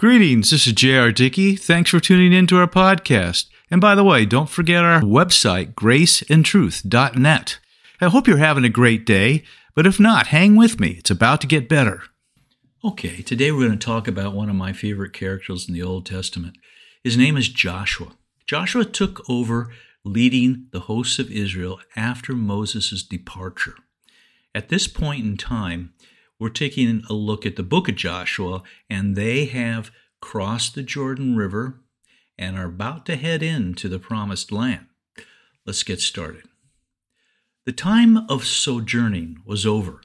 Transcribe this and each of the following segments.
Greetings, this is J.R. Dickey. Thanks for tuning in to our podcast. And by the way, don't forget our website, graceandtruth.net. I hope you're having a great day, but if not, hang with me. It's about to get better. Okay, today we're going to talk about one of my favorite characters in the Old Testament. His name is Joshua. Joshua took over leading the hosts of Israel after Moses' departure. At this point in time, we're taking a look at the book of Joshua, and they have crossed the Jordan River and are about to head into the promised land. Let's get started. The time of sojourning was over,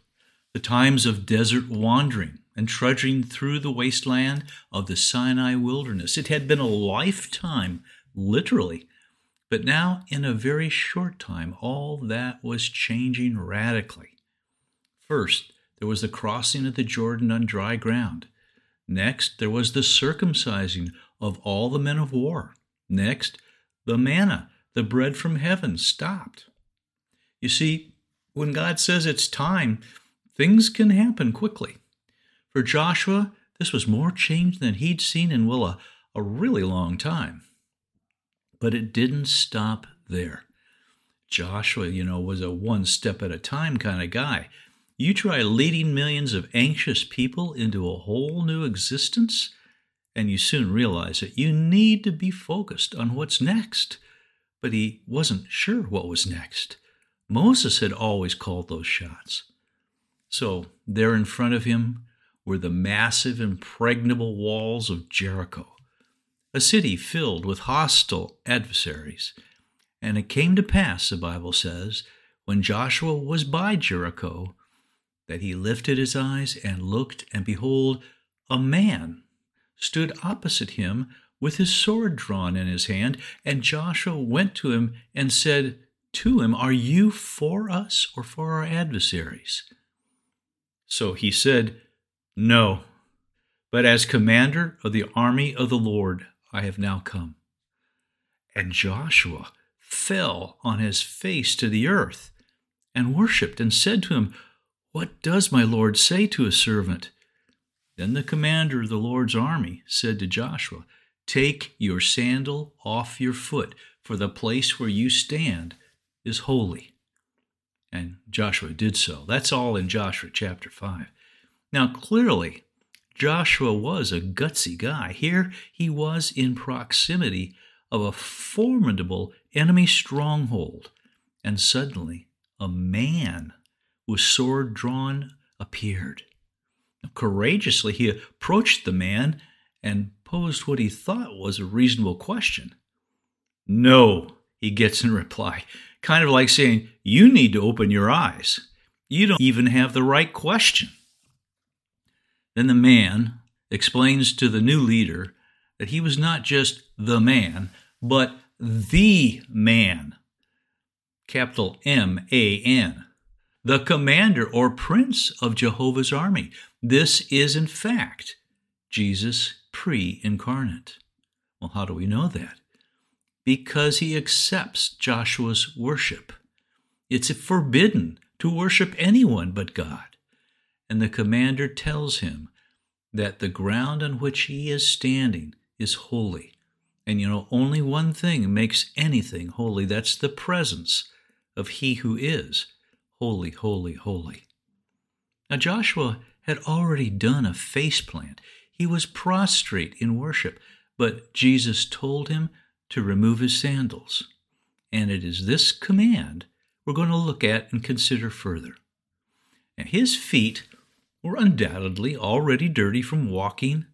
the times of desert wandering and trudging through the wasteland of the Sinai wilderness. It had been a lifetime, literally, but now in a very short time, all that was changing radically. First, there was the crossing of the Jordan on dry ground. Next, there was the circumcising of all the men of war. Next, the manna, the bread from heaven, stopped. You see, when God says it's time, things can happen quickly. For Joshua, this was more change than he'd seen in, well, a, a really long time. But it didn't stop there. Joshua, you know, was a one step at a time kind of guy. You try leading millions of anxious people into a whole new existence, and you soon realize that you need to be focused on what's next. But he wasn't sure what was next. Moses had always called those shots. So there in front of him were the massive, impregnable walls of Jericho, a city filled with hostile adversaries. And it came to pass, the Bible says, when Joshua was by Jericho, that he lifted his eyes and looked, and behold, a man stood opposite him with his sword drawn in his hand. And Joshua went to him and said to him, Are you for us or for our adversaries? So he said, No, but as commander of the army of the Lord I have now come. And Joshua fell on his face to the earth and worshipped and said to him, what does my Lord say to his servant? Then the commander of the Lord's army said to Joshua, Take your sandal off your foot, for the place where you stand is holy. And Joshua did so. That's all in Joshua chapter 5. Now, clearly, Joshua was a gutsy guy. Here he was in proximity of a formidable enemy stronghold, and suddenly a man with sword drawn, appeared. Courageously, he approached the man and posed what he thought was a reasonable question. No, he gets in reply, kind of like saying, You need to open your eyes. You don't even have the right question. Then the man explains to the new leader that he was not just the man, but the man. Capital M A N the commander or prince of Jehovah's army. This is, in fact, Jesus pre incarnate. Well, how do we know that? Because he accepts Joshua's worship. It's forbidden to worship anyone but God. And the commander tells him that the ground on which he is standing is holy. And you know, only one thing makes anything holy that's the presence of He who is. Holy, holy, holy. Now Joshua had already done a face plant. He was prostrate in worship, but Jesus told him to remove his sandals. And it is this command we're going to look at and consider further. Now, his feet were undoubtedly already dirty from walking,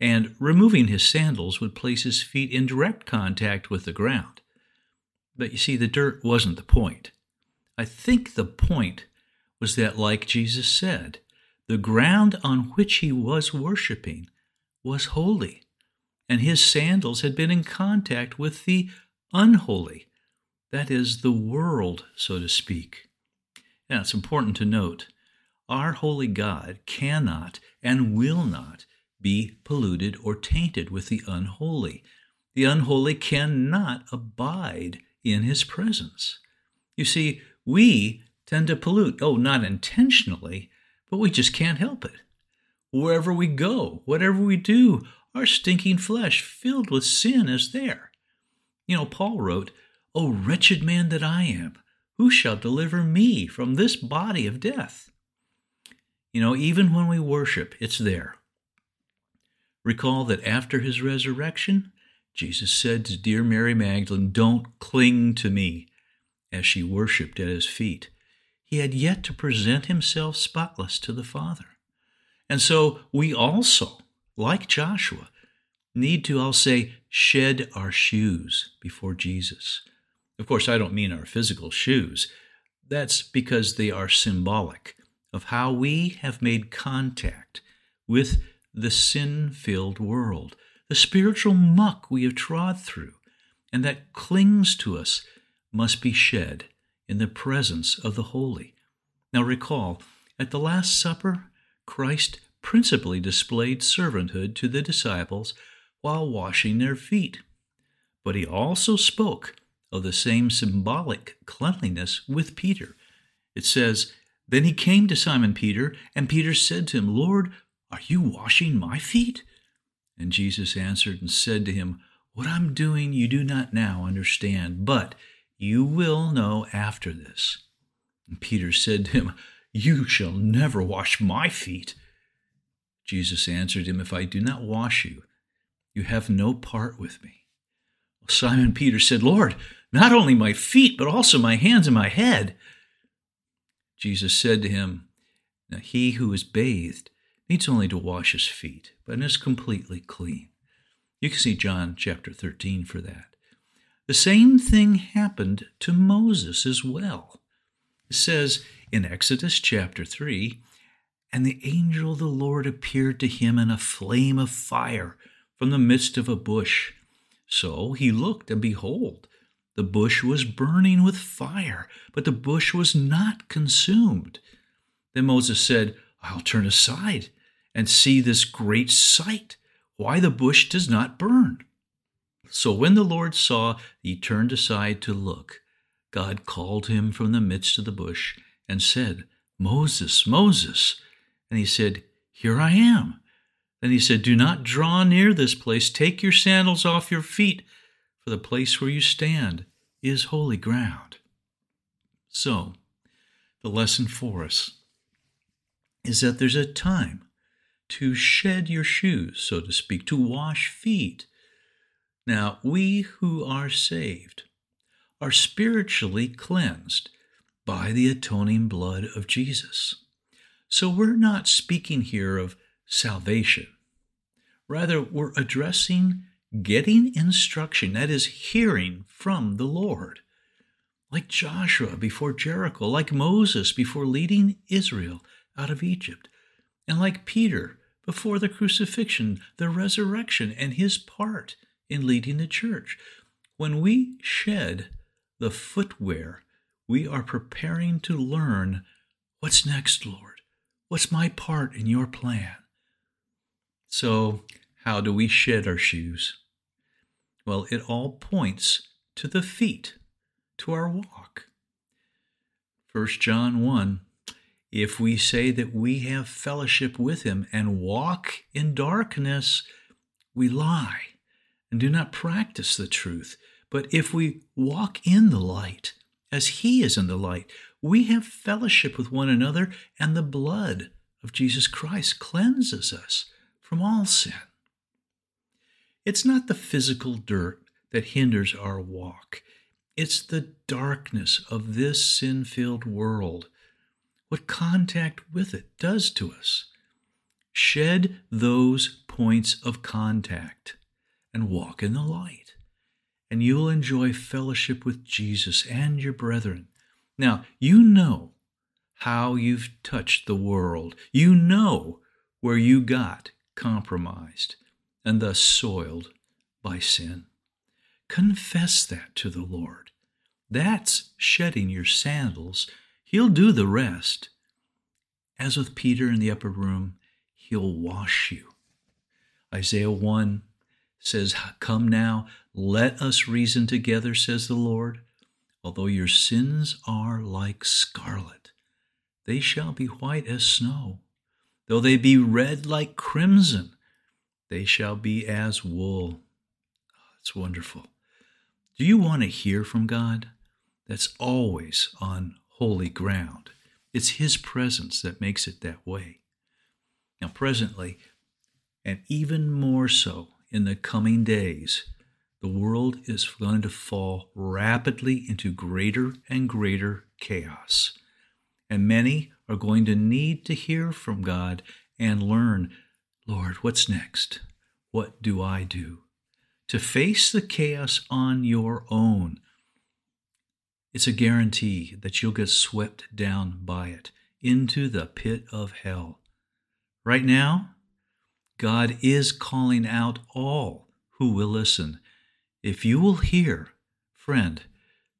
and removing his sandals would place his feet in direct contact with the ground. But you see, the dirt wasn't the point. I think the point was that, like Jesus said, the ground on which he was worshiping was holy, and his sandals had been in contact with the unholy, that is, the world, so to speak. Now, it's important to note our holy God cannot and will not be polluted or tainted with the unholy. The unholy cannot abide in his presence. You see, we tend to pollute. Oh, not intentionally, but we just can't help it. Wherever we go, whatever we do, our stinking flesh filled with sin is there. You know, Paul wrote, O wretched man that I am, who shall deliver me from this body of death? You know, even when we worship, it's there. Recall that after his resurrection, Jesus said to dear Mary Magdalene, Don't cling to me, as she worshiped at his feet. He had yet to present himself spotless to the Father. And so we also, like Joshua, need to, I'll say, shed our shoes before Jesus. Of course, I don't mean our physical shoes. That's because they are symbolic of how we have made contact with the sin filled world, the spiritual muck we have trod through, and that clings to us must be shed in the presence of the holy. Now recall, at the Last Supper, Christ principally displayed servanthood to the disciples while washing their feet. But he also spoke of the same symbolic cleanliness with Peter. It says, Then he came to Simon Peter, and Peter said to him, Lord, are you washing my feet? And Jesus answered and said to him, What I'm doing you do not now understand, but you will know after this. And Peter said to him, You shall never wash my feet. Jesus answered him, If I do not wash you, you have no part with me. Simon Peter said, Lord, not only my feet, but also my hands and my head. Jesus said to him, Now he who is bathed needs only to wash his feet, but is completely clean. You can see John chapter 13 for that. The same thing happened to Moses as well. It says in Exodus chapter 3 And the angel of the Lord appeared to him in a flame of fire from the midst of a bush. So he looked, and behold, the bush was burning with fire, but the bush was not consumed. Then Moses said, I'll turn aside and see this great sight, why the bush does not burn. So when the Lord saw he turned aside to look, God called him from the midst of the bush and said, Moses, Moses. And he said, Here I am. Then he said, Do not draw near this place. Take your sandals off your feet, for the place where you stand is holy ground. So, the lesson for us is that there's a time to shed your shoes, so to speak, to wash feet. Now, we who are saved are spiritually cleansed by the atoning blood of Jesus. So we're not speaking here of salvation. Rather, we're addressing getting instruction, that is, hearing from the Lord. Like Joshua before Jericho, like Moses before leading Israel out of Egypt, and like Peter before the crucifixion, the resurrection, and his part in leading the church. When we shed the footwear, we are preparing to learn what's next, Lord? What's my part in your plan? So, how do we shed our shoes? Well, it all points to the feet, to our walk. 1 John 1 If we say that we have fellowship with him and walk in darkness, we lie and do not practice the truth. But if we walk in the light, as he is in the light, we have fellowship with one another, and the blood of Jesus Christ cleanses us from all sin. It's not the physical dirt that hinders our walk, it's the darkness of this sin filled world, what contact with it does to us. Shed those points of contact and walk in the light, and you'll enjoy fellowship with Jesus and your brethren. Now, you know how you've touched the world, you know where you got compromised, and thus soiled by sin. Confess that to the Lord. That's shedding your sandals. He'll do the rest. As with Peter in the upper room, he'll wash you. Isaiah 1 says, Come now, let us reason together, says the Lord. Although your sins are like scarlet, they shall be white as snow. Though they be red like crimson, they shall be as wool. Oh, it's wonderful. Do you want to hear from God? That's always on holy ground. It's His presence that makes it that way. Now, presently, and even more so in the coming days, the world is going to fall rapidly into greater and greater chaos. And many are going to need to hear from God and learn, Lord, what's next? What do I do? To face the chaos on your own. It's a guarantee that you'll get swept down by it into the pit of hell. Right now, God is calling out all who will listen if you will hear, friend,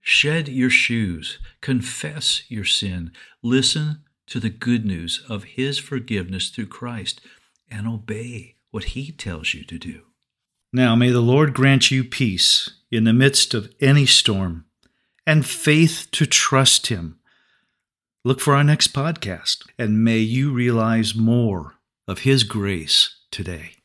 shed your shoes, confess your sin, listen to the good news of His forgiveness through Christ, and obey what He tells you to do. Now, may the Lord grant you peace in the midst of any storm and faith to trust Him. Look for our next podcast, and may you realize more of His grace today.